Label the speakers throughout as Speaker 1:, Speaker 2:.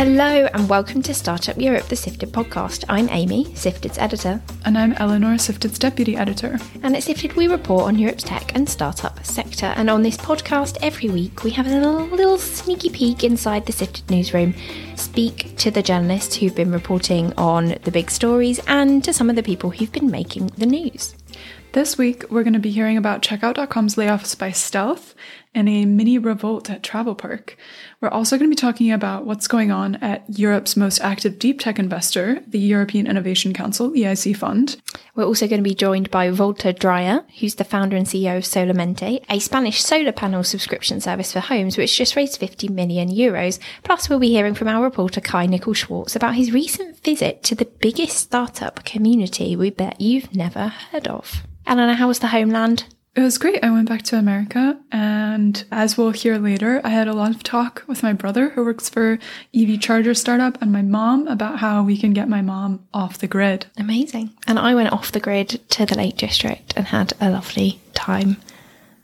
Speaker 1: Hello and welcome to Startup Europe, the Sifted podcast. I'm Amy, Sifted's editor.
Speaker 2: And I'm Eleanor, Sifted's deputy editor.
Speaker 1: And at Sifted, we report on Europe's tech and startup sector. And on this podcast, every week, we have a little, little sneaky peek inside the Sifted newsroom, speak to the journalists who've been reporting on the big stories, and to some of the people who've been making the news.
Speaker 2: This week, we're going to be hearing about Checkout.com's layoffs by stealth and a mini revolt at TravelPerk. We're also going to be talking about what's going on at Europe's most active deep tech investor, the European Innovation Council, EIC Fund.
Speaker 1: We're also going to be joined by Wouter Dreyer, who's the founder and CEO of SolarMente, a Spanish solar panel subscription service for homes, which just raised 50 million euros. Plus, we'll be hearing from our reporter Kai Nicol Schwarz about his recent visit to the biggest startup community we bet you've never heard of. Eleanor, how was the homeland?
Speaker 2: It was great. I went back to America, and as we'll hear later, I had a lot of talk with my brother who works for EV charger startup and my mom about how we can get my mom off the grid.
Speaker 1: Amazing. And I went off the grid to the Lake District and had a lovely time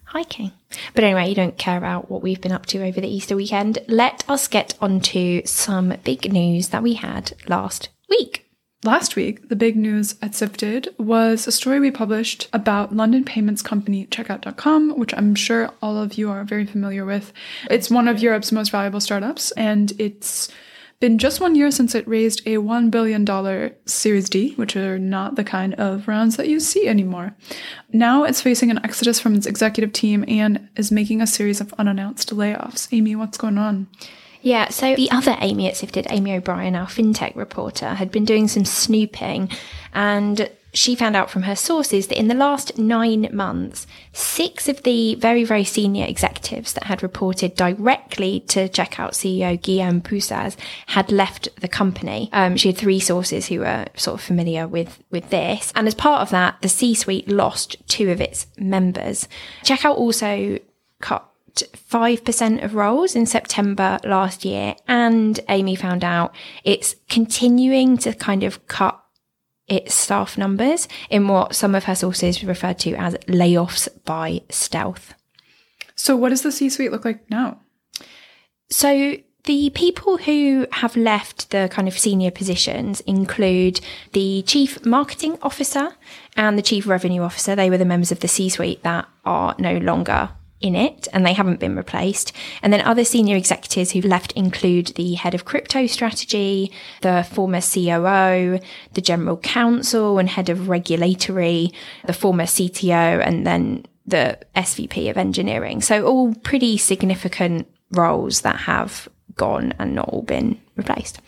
Speaker 1: hiking. But anyway, you don't care about what we've been up to over the Easter weekend. Let us get on to some big news that we had last week.
Speaker 2: Last week, the big news at Sifted was a story we published about London payments company Checkout.com, which I'm sure all of you are very familiar with. It's one of Europe's most valuable startups, and it's been just one year since it raised a $1 billion Series D, which are not the kind of rounds that you see anymore. Now it's facing an exodus from its executive team and is making a series of unannounced layoffs. Amy, what's going on?
Speaker 1: Yeah, so the other Amy at Sifted, Amy O'Brien, our fintech reporter, had been doing some snooping and she found out from her sources that in the last nine months, six of the very, very senior executives that had reported directly to Checkout CEO Guillaume Pousaz had left the company. Um, she had three sources who were sort of familiar with, with this. And as part of that, the C-suite lost two of its members. Checkout also cut 5% of roles in September last year. And Amy found out it's continuing to kind of cut its staff numbers in what some of her sources referred to as layoffs by stealth.
Speaker 2: So, what does the C suite look like now?
Speaker 1: So, the people who have left the kind of senior positions include the chief marketing officer and the chief revenue officer. They were the members of the C suite that are no longer in it and they haven't been replaced. And then other senior executives who've left include the head of crypto strategy, the former COO, the general counsel and head of regulatory, the former CTO, and then the SVP of engineering. So all pretty significant roles that have gone and not all been replaced.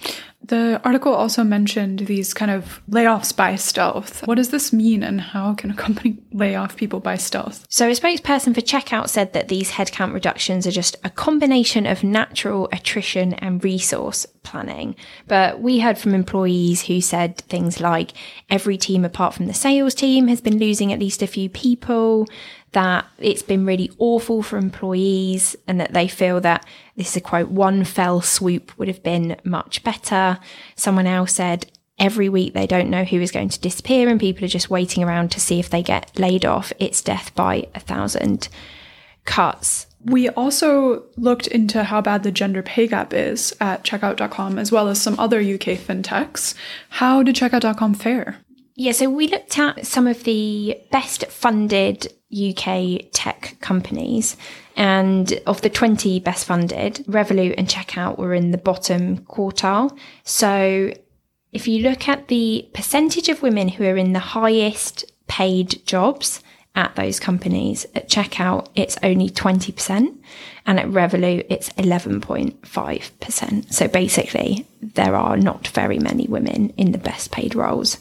Speaker 2: The article also mentioned these kind of layoffs by stealth. What does this mean and how can a company lay off people by stealth?
Speaker 1: So, a spokesperson for Checkout said that these headcount reductions are just a combination of natural attrition and resource planning. But we heard from employees who said things like every team apart from the sales team has been losing at least a few people that it's been really awful for employees and that they feel that this is a quote, one fell swoop would have been much better. Someone else said, every week they don't know who is going to disappear and people are just waiting around to see if they get laid off. It's death by a thousand cuts.
Speaker 2: We also looked into how bad the gender pay gap is at checkout.com as well as some other UK fintechs. How did checkout.com fare?
Speaker 1: Yeah, so we looked at some of the best funded UK tech companies. And of the 20 best funded, Revolut and Checkout were in the bottom quartile. So if you look at the percentage of women who are in the highest paid jobs at those companies, at Checkout, it's only 20%. And at Revolut, it's 11.5%. So basically, there are not very many women in the best paid roles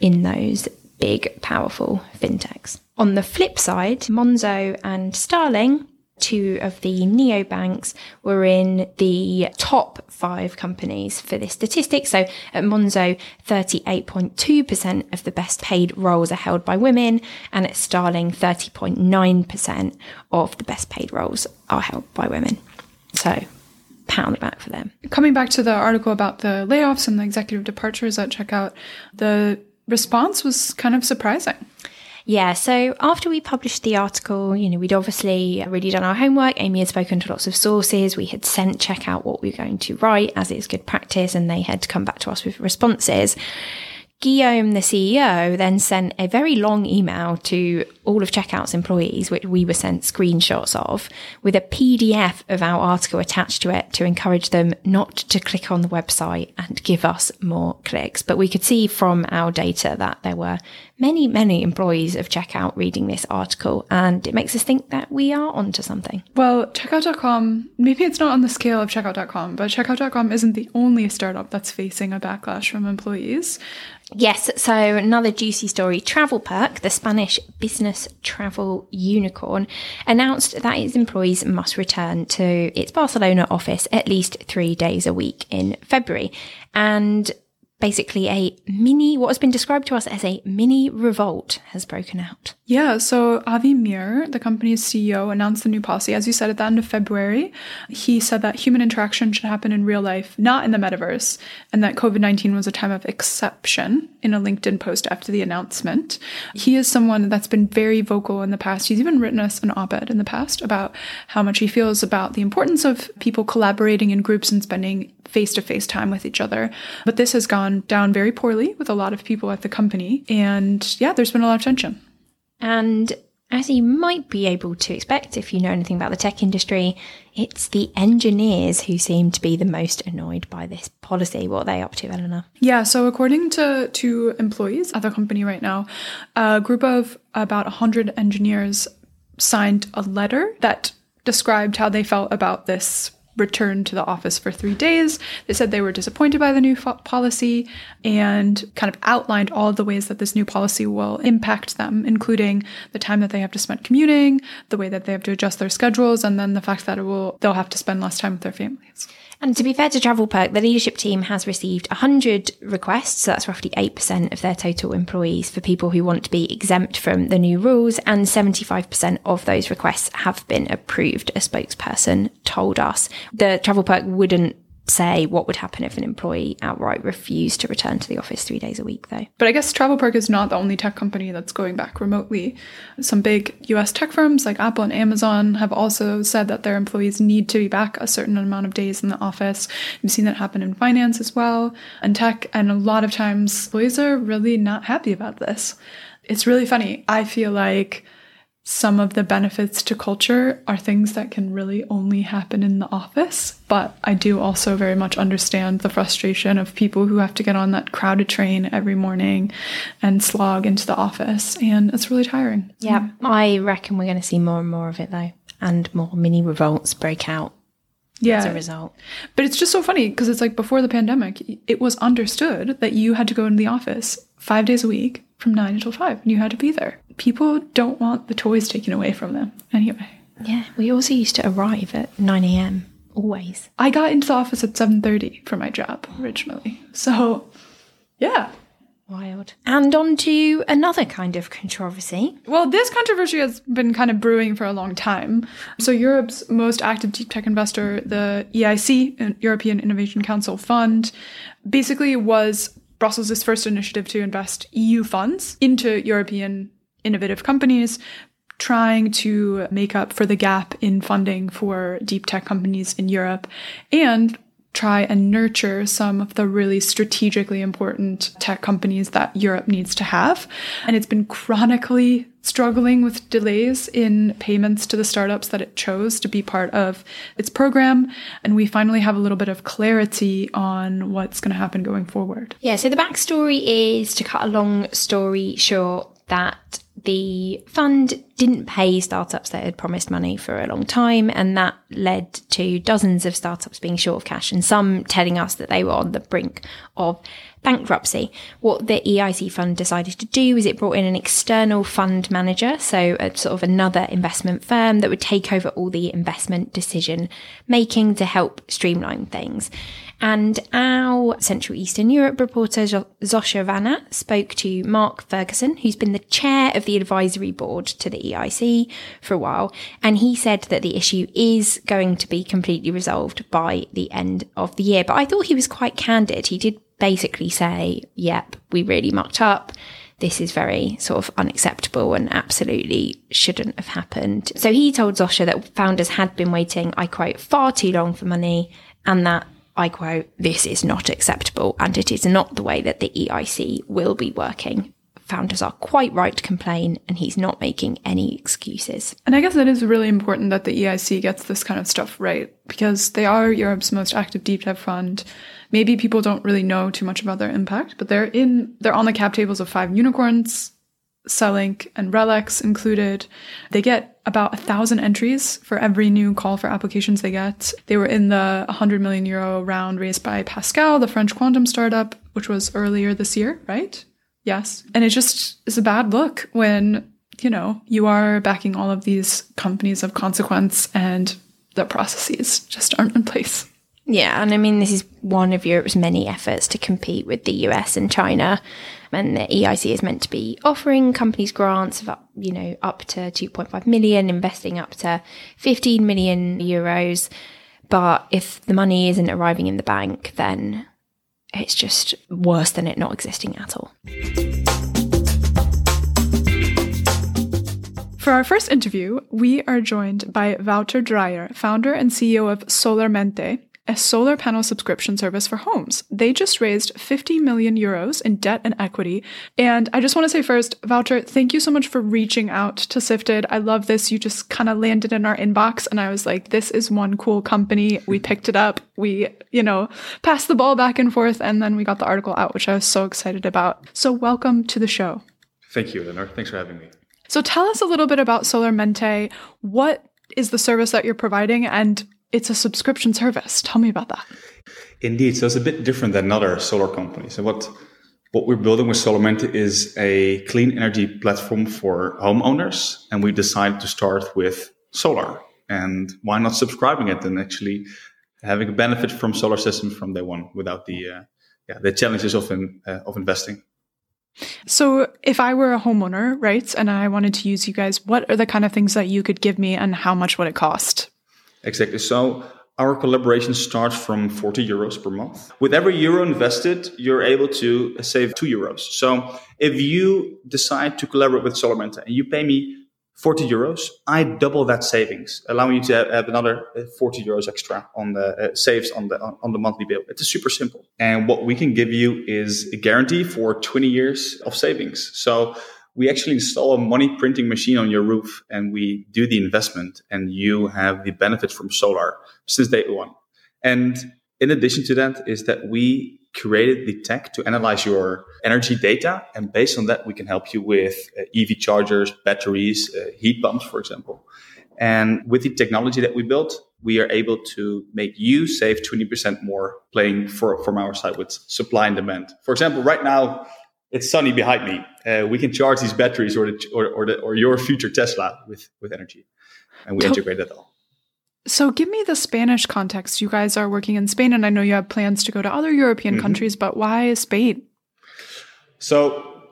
Speaker 1: in those big, powerful fintechs. On the flip side, Monzo and Starling, two of the neobanks, were in the top five companies for this statistic. So at Monzo, 38.2% of the best paid roles are held by women, and at Starling, 30.9% of the best paid roles are held by women. So the back for them.
Speaker 2: Coming back to the article about the layoffs and the executive departures at Checkout, the response was kind of surprising.
Speaker 1: Yeah, so after we published the article, you know, we'd obviously already done our homework. Amy had spoken to lots of sources. We had sent Checkout what we were going to write as is good practice, and they had to come back to us with responses. Guillaume, the CEO, then sent a very long email to all of Checkout's employees, which we were sent screenshots of, with a PDF of our article attached to it to encourage them not to click on the website and give us more clicks. But we could see from our data that there were many, many employees of Checkout reading this article, and it makes us think that we are onto something.
Speaker 2: Well, checkout.com, maybe it's not on the scale of checkout.com, but checkout.com isn't the only startup that's facing a backlash from employees.
Speaker 1: Yes, so another juicy story. TravelPerk, the Spanish business travel unicorn, announced that its employees must return to its Barcelona office at least three days a week in February. And basically a mini, what has been described to us as a mini revolt has broken out.
Speaker 2: Yeah, so Avi Meir, the company's CEO, announced the new policy. As you said, at the end of February, he said that human interaction should happen in real life, not in the metaverse, and that COVID 19 was a time of exception in a LinkedIn post after the announcement. He is someone that's been very vocal in the past. He's even written us an op ed in the past about how much he feels about the importance of people collaborating in groups and spending face to face time with each other. But this has gone down very poorly with a lot of people at the company. And yeah, there's been a lot of tension.
Speaker 1: And as you might be able to expect if you know anything about the tech industry, it's the engineers who seem to be the most annoyed by this policy. What are they up to, Eleanor?
Speaker 2: Yeah, so according to to employees at the company right now, a group of about 100 engineers signed a letter that described how they felt about this returned to the office for three days. They said they were disappointed by the new fo- policy and kind of outlined all of the ways that this new policy will impact them, including the time that they have to spend commuting, the way that they have to adjust their schedules, and then the fact that it will they'll have to spend less time with their families.
Speaker 1: And to be fair to TravelPerk, the leadership team has received 100 requests, so that's roughly 8% of their total employees for people who want to be exempt from the new rules, and 75% of those requests have been approved, a spokesperson told us. The TravelPerk wouldn't say what would happen if an employee outright refused to return to the office three days a week, though.
Speaker 2: But I guess TravelPerk is not the only tech company that's going back remotely. Some big US tech firms like Apple and Amazon have also said that their employees need to be back a certain amount of days in the office. We've seen that happen in finance as well and tech, and a lot of times employees are really not happy about this. It's really funny. I feel like some of the benefits to culture are things that can really only happen in the office. But I do also very much understand the frustration of people who have to get on that crowded train every morning and slog into the office. And it's really tiring.
Speaker 1: Yeah, I reckon we're going to see more and more of it though, and more mini revolts break out
Speaker 2: Yeah.
Speaker 1: as a result.
Speaker 2: But it's just so funny because it's like before the pandemic, it was understood that you had to go into the office five days a week from nine until five and you had to be there. People don't want the toys taken away from them anyway.
Speaker 1: Yeah, we also used to arrive at 9 a.m. always.
Speaker 2: I got into the office at 7:30 for my job originally. So, yeah.
Speaker 1: Wild. And on to another kind of controversy.
Speaker 2: Well, this controversy has been kind of brewing for a long time. So, Europe's most active deep tech investor, the EIC, European Innovation Council Fund, basically was Brussels' first initiative to invest EU funds into European innovative companies, trying to make up for the gap in funding for deep tech companies in Europe and try and nurture some of the really strategically important tech companies that Europe needs to have. And it's been chronically struggling with delays in payments to the startups that it chose to be part of its program. And we finally have a little bit of clarity on what's going to happen going forward.
Speaker 1: Yeah, so the backstory is to cut a long story short that the fund didn't pay startups that had promised money for a long time, and that led to dozens of startups being short of cash, and some telling us that they were on the brink of bankruptcy. What the EIC fund decided to do is it brought in an external fund manager, so a sort of another investment firm that would take over all the investment decision making to help streamline things. And our Central Eastern Europe reporter, Zosia Wanat, spoke to Mark Ferguson, who's been the chair of the advisory board to the EIC for a while. And he said that the issue is going to be completely resolved by the end of the year. But I thought he was quite candid. He did basically say, yep, we really mucked up. this is very sort of unacceptable and absolutely shouldn't have happened. So he told Zosia that founders had been waiting, I quote, far too long for money and that I quote, this is not acceptable and it is not the way that the EIC will be working. Founders are quite right to complain and he's not making any excuses.
Speaker 2: And I guess it is really important that the EIC gets this kind of stuff right because they are Europe's most active deep dive fund. Maybe people don't really know too much about their impact, but they're in, they're on the cap tables of five unicorns, Cellink and RELX included. They get about a thousand entries for every new call for applications they get. They were in the 100 million euro round raised by Pasqal, the French quantum startup, which was earlier this year, right? Yes. And it just is a bad look when, you know, you are backing all of these companies of consequence and the processes just aren't in place.
Speaker 1: Yeah, and I mean, this is one of Europe's many efforts to compete with the US and China. And the EIC is meant to be offering companies grants of up, you know, up to 2.5 million, investing up to 15 million euros. But if the money isn't arriving in the bank, then it's just worse than it not existing at all.
Speaker 2: For our first interview, we are joined by Wouter Dreyer, founder and CEO of Solarmente, a solar panel subscription service for homes. They just raised 50 million euros in debt and equity. And I just want to say first, Wouter, thank you so much for reaching out to Sifted. I love this. You just kind of landed in our inbox and I was like, this is one cool company. We picked it up. We, you know, passed the ball back and forth and then we got the article out, which I was so excited about. So welcome to the show.
Speaker 3: Thank you, Eleanor. Thanks for having me.
Speaker 2: So tell us a little bit about Solarmente. What is the service that you're providing and it's a subscription service. Tell me about that.
Speaker 3: Indeed. So it's a bit different than other solar companies. And what what we're building with Solarmente is a clean energy platform for homeowners. And we decided to start with solar. And why not subscribing it and actually having a benefit from solar systems from day one without the uh, yeah, the challenges of in, uh, of investing.
Speaker 2: So, if I were a homeowner, right, and I wanted to use you guys, what are the kind of things that you could give me, and how much would it cost?
Speaker 3: Exactly. So our collaboration starts from 40 euros per month. With every euro invested, you're able to save two euros. So if you decide to collaborate with Solarmente and you pay me 40 euros, I double that savings, allowing you to have another uh, 40 euros extra on the uh, saves on the on the monthly bill. It's super simple. And what we can give you is a guarantee for 20 years of savings. So we actually install a money printing machine on your roof and we do the investment and you have the benefits from solar since day one. And in addition to that is that we created the tech to analyze your energy data. And based on that, we can help you with uh, EV chargers, batteries, uh, heat pumps, for example. And with the technology that we built, we are able to make you save 20% more playing for, from our side with supply and demand. For example, right now, it's sunny behind me. Uh, we can charge these batteries or the, or or, the, or your future Tesla with with energy, and we integrate it all.
Speaker 2: So, give me the Spanish context. You guys are working in Spain, and I know you have plans to go to other European mm-hmm. countries, but why Spain?
Speaker 3: So,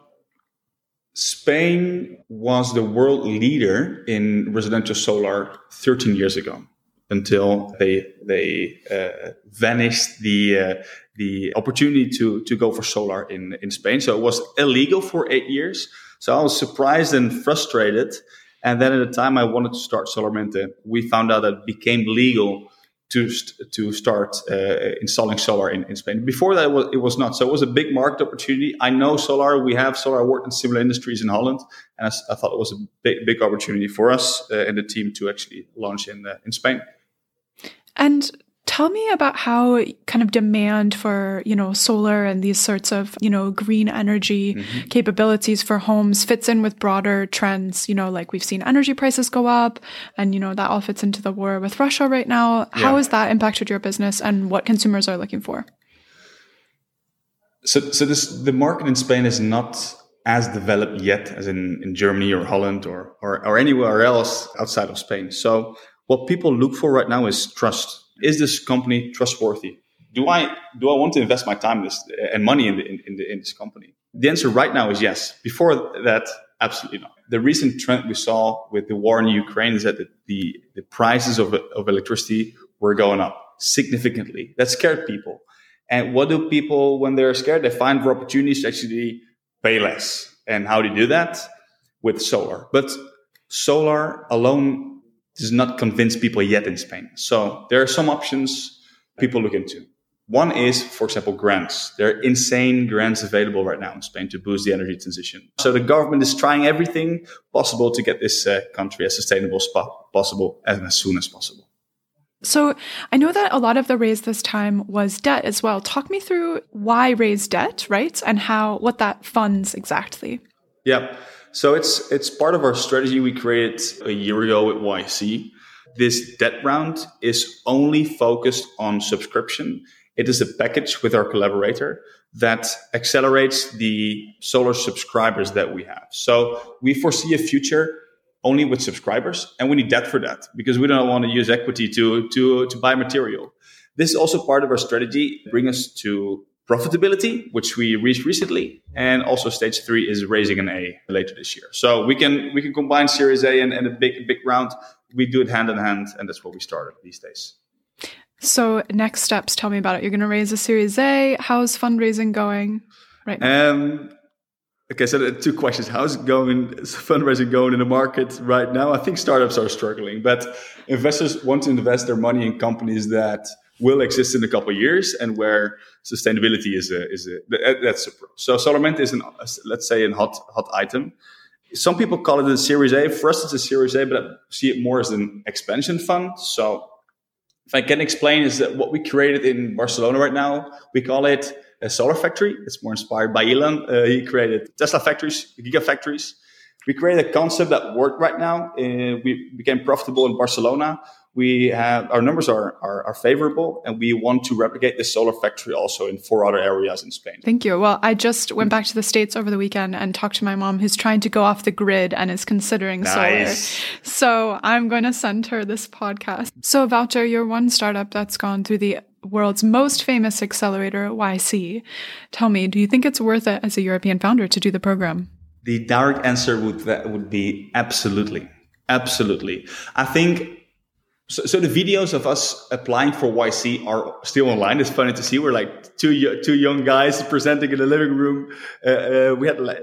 Speaker 3: Spain was the world leader in residential solar 13 years ago until they they uh, vanished the uh, the opportunity to to go for solar in in Spain. So it was illegal for eight years. So I was surprised and frustrated. And then at the time I wanted to start Solarmente, we found out that it became legal to to start uh, installing solar in, in Spain. Before that, it was, it was not. So it was a big market opportunity. I know solar. We have solar. I worked in similar industries in Holland, and I, I thought it was a big big opportunity for us uh, and the team to actually launch in uh, in Spain.
Speaker 2: And Tell me about how kind of demand for, you know, solar and these sorts of, you know, green energy mm-hmm. capabilities for homes fits in with broader trends, you know, like we've seen energy prices go up and, you know, that all fits into the war with Russia right now. Yeah. How has that impacted your business and what consumers are looking for?
Speaker 3: So, so this, the market in Spain is not as developed yet as in, in Germany or Holland or, or, or anywhere else outside of Spain. So what people look for right now is trust is this company trustworthy? Do I do I want to invest my time this and money in, the, in, in, the, in this company? The answer right now is yes. Before that, absolutely not. The recent trend we saw with the war in Ukraine is that the, the, the prices of, of electricity were going up significantly. That scared people. And what do people, when they're scared, they find for opportunities to actually pay less. And how do you do that? With solar. But solar alone does not convince people yet in Spain. So there are some options people look into. One is, for example, grants. There are insane grants available right now in Spain to boost the energy transition. So the government is trying everything possible to get this uh, country as sustainable as possible and as soon as possible.
Speaker 2: So I know that a lot of the raise this time was debt as well. Talk me through why raise debt, right? And how what that funds exactly.
Speaker 3: Yeah. So it's it's part of our strategy we created a year ago at YC. This debt round is only focused on subscription. It is a package with our collaborator that accelerates the solar subscribers that we have. So we foresee a future only with subscribers and we need debt for that because we don't want to use equity to to to buy material this is also part of our strategy bring us to profitability which we reached recently and also stage three is raising an a later this year so we can we can combine series a and, and a big big round we do it hand in hand and that's what we started these days
Speaker 2: so next steps tell me about it you're going to raise a series a how's fundraising going right
Speaker 3: now? um Okay, so two questions. How's going, fundraising going in the market right now? I think startups are struggling, but investors want to invest their money in companies that will exist in a couple of years and where sustainability is a, is a, that's a pro. So Solarmente is an, let's say, a hot, hot item. Some people call it a Series A. For us, it's a Series A, but I see it more as an expansion fund. So if I can explain is that what we created in Barcelona right now, we call it a solar factory. It's more inspired by Elon. Uh, he created Tesla factories, gigafactories. We created a concept that worked right now. Uh, we became profitable in Barcelona. We have our numbers are, are, are favorable, and we want to replicate this solar factory also in four other areas in Spain.
Speaker 2: Thank you. Well, I just went back to the states over the weekend and talked to my mom, who's trying to go off the grid and is considering nice. solar. So I'm going to send her this podcast. So Wouter, you're one startup that's gone through the world's most famous accelerator, YC. Tell me, do you think it's worth it as a European founder to do the program?
Speaker 3: The direct answer would would be absolutely, absolutely. I think so, so, the videos of us applying for YC are still online. It's funny to see. We're like two two young guys presenting in the living room. Uh, uh, we had like,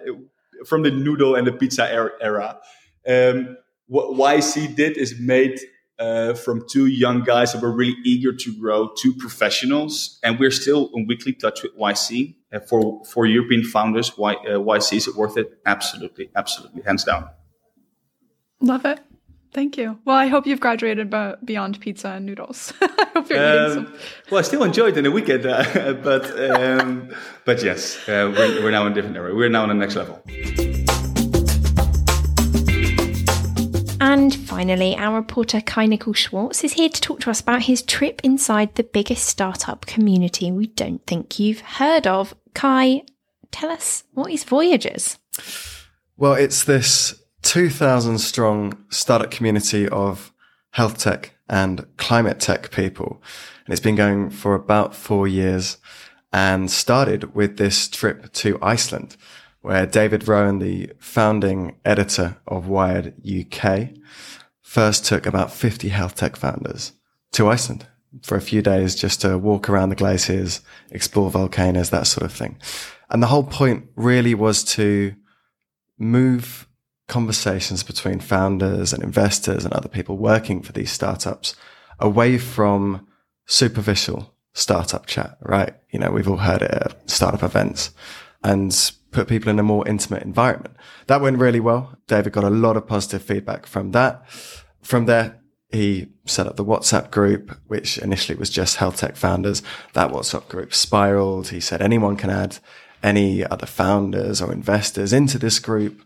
Speaker 3: from the noodle and the pizza era. Um, what YC did is made uh, from two young guys that were really eager to grow, two professionals, and we're still in weekly touch with YC. And for for European founders, why, uh, YC is it worth it? Absolutely, absolutely, hands down.
Speaker 2: Love it. Thank you. Well, I hope you've graduated beyond pizza and noodles. I hope you're um, some.
Speaker 3: Well, I still enjoyed it in the weekend, uh, but um, but yes, uh, we're, we're now in a different area. We're now on the next level.
Speaker 1: And finally, our reporter Kai Nicol Schwarz is here to talk to us about his trip inside the biggest startup community we don't think you've heard of. Kai, tell us what is Voyagers?
Speaker 4: Well, it's this 2,000 strong startup community of health tech and climate tech people. And it's been going for about four years and started with this trip to Iceland where David Rowan, the founding editor of Wired UK, first took about 50 health tech founders to Iceland for a few days just to walk around the glaciers, explore volcanoes, that sort of thing. And the whole point really was to move conversations between founders and investors and other people working for these startups away from superficial startup chat, right? You know, we've all heard it at startup events and put people in a more intimate environment. That went really well. David got a lot of positive feedback from that. From there, he set up the WhatsApp group, which initially was just health tech founders. That WhatsApp group spiraled. He said anyone can add any other founders or investors into this group.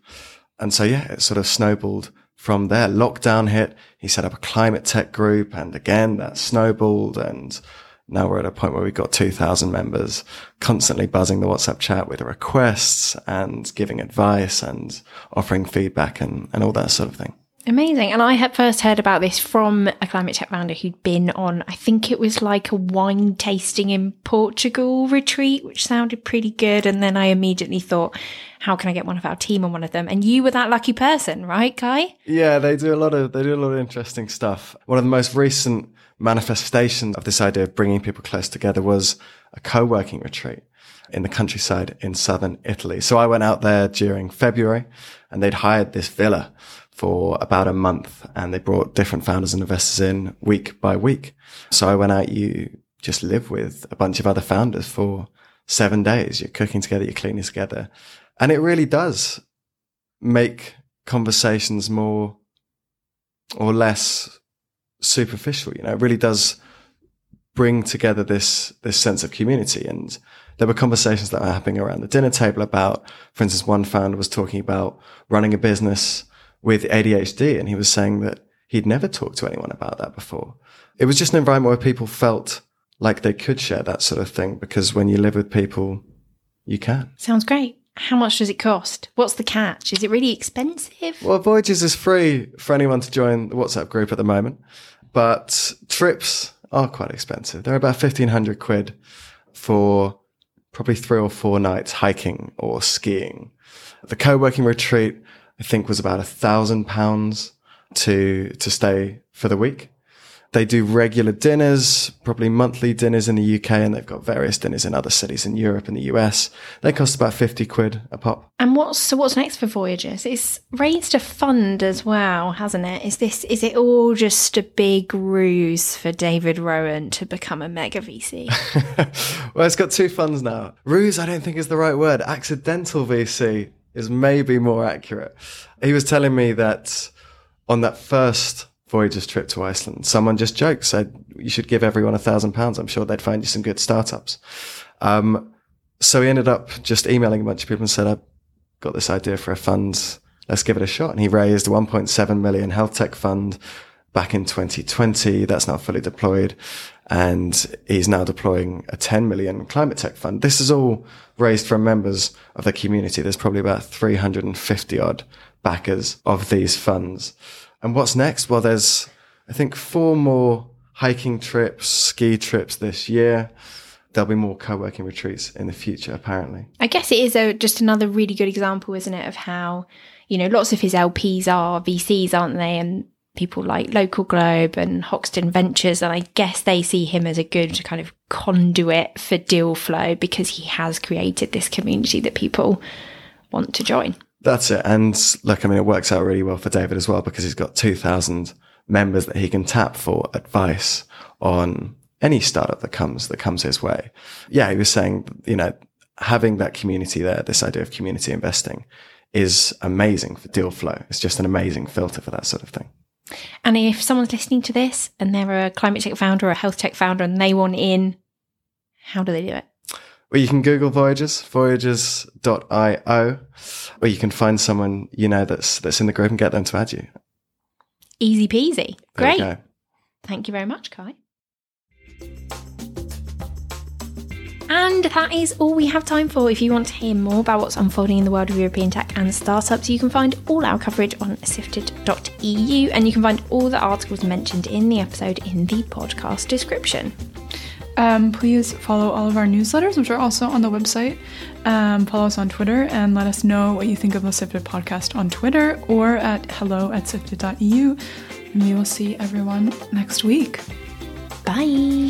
Speaker 4: And so, yeah, it sort of snowballed from there. Lockdown hit. He set up a climate tech group. And again, that snowballed and now we're at a point where we've got 2000 members constantly buzzing the WhatsApp chat with requests and giving advice and offering feedback and, and all that sort of thing.
Speaker 1: Amazing. And I had first heard about this from a climate tech founder who'd been on, I think it was like a wine tasting in Portugal retreat, which sounded pretty good. And then I immediately thought, how can I get one of our team on one of them? And you were that lucky person, right, Kai?
Speaker 4: Yeah, they do a lot of, they do a lot of interesting stuff. One of the most recent manifestations of this idea of bringing people close together was a co-working retreat. in the countryside in southern Italy. So I went out there during February and they'd hired this villa for about a month and they brought different founders and investors in week by week. So I went out, you just live with a bunch of other founders for seven days. You're cooking together, you're cleaning together. And it really does make conversations more or less superficial. You know, it really does bring together this, this sense of community. And there were conversations that were happening around the dinner table about, for instance, one founder was talking about running a business with ADHD. And he was saying that he'd never talked to anyone about that before. It was just an environment where people felt like they could share that sort of thing because when you live with people, you can.
Speaker 1: Sounds great. How much does it cost? What's the catch? Is it really expensive?
Speaker 4: Well, Voyagers is free for anyone to join the WhatsApp group at the moment, but trips are quite expensive. They're about 1500 quid for probably three or four nights hiking or skiing. The co-working retreat, I think was about a thousand pounds to, to stay for the week. They do regular dinners, probably monthly dinners in the UK, and they've got various dinners in other cities in Europe and the US. They cost about 50 quid a pop.
Speaker 1: And what's so what's next for Voyagers? It's raised a fund as well, hasn't it? Is this is it all just a big ruse for David Rowan to become a mega VC?
Speaker 4: well, it's got two funds now. Ruse, I don't think is the right word. Accidental VC is maybe more accurate. He was telling me that on that first Voyager's trip to Iceland. Someone just joked, said, you should give everyone a thousand pounds. I'm sure they'd find you some good startups. Um, so he ended up just emailing a bunch of people and said, I've got this idea for a fund. Let's give it a shot. And he raised 1.7 million health tech fund back in 2020. That's now fully deployed. And he's now deploying a 10 million climate tech fund. This is all raised from members of the community. There's probably about 350 odd backers of these funds. And what's next? Well, there's, I think, four more hiking trips, ski trips this year. There'll be more co-working retreats in the future, apparently.
Speaker 1: I guess it is a, just another really good example, isn't it, of how, you know, lots of his LPs are VCs, aren't they? And people like LocalGlobe and Hoxton Ventures. And I guess they see him as a good kind of conduit for deal flow because he has created this community that people want to join.
Speaker 4: That's it. And look, I mean, it works out really well for David as well because he's got 2000 members that he can tap for advice on any startup that comes, that comes his way. Yeah. He was saying, you know, having that community there, this idea of community investing is amazing for deal flow. It's just an amazing filter for that sort of thing.
Speaker 1: And if someone's listening to this and they're a climate tech founder or a health tech founder and they want in, how do they do it?
Speaker 4: Well, you can Google Voyagers, voyagers.io, or you can find someone you know that's that's in the group and get them to add you.
Speaker 1: Easy peasy.
Speaker 4: You
Speaker 1: Great.
Speaker 4: go.
Speaker 1: Thank you very much, Kai. And that is all we have time for. If you want to hear more about what's unfolding in the world of European tech and startups, you can find all our coverage on sifted.eu and you can find all the articles mentioned in the episode in the podcast description.
Speaker 2: Um, please follow all of our newsletters, which are also on the website. Um, follow us on Twitter and let us know what you think of the Sifted podcast on Twitter or at hello at sifted.eu. And we will see everyone next week.
Speaker 1: Bye.